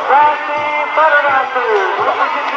O passe para o Nato. Vamos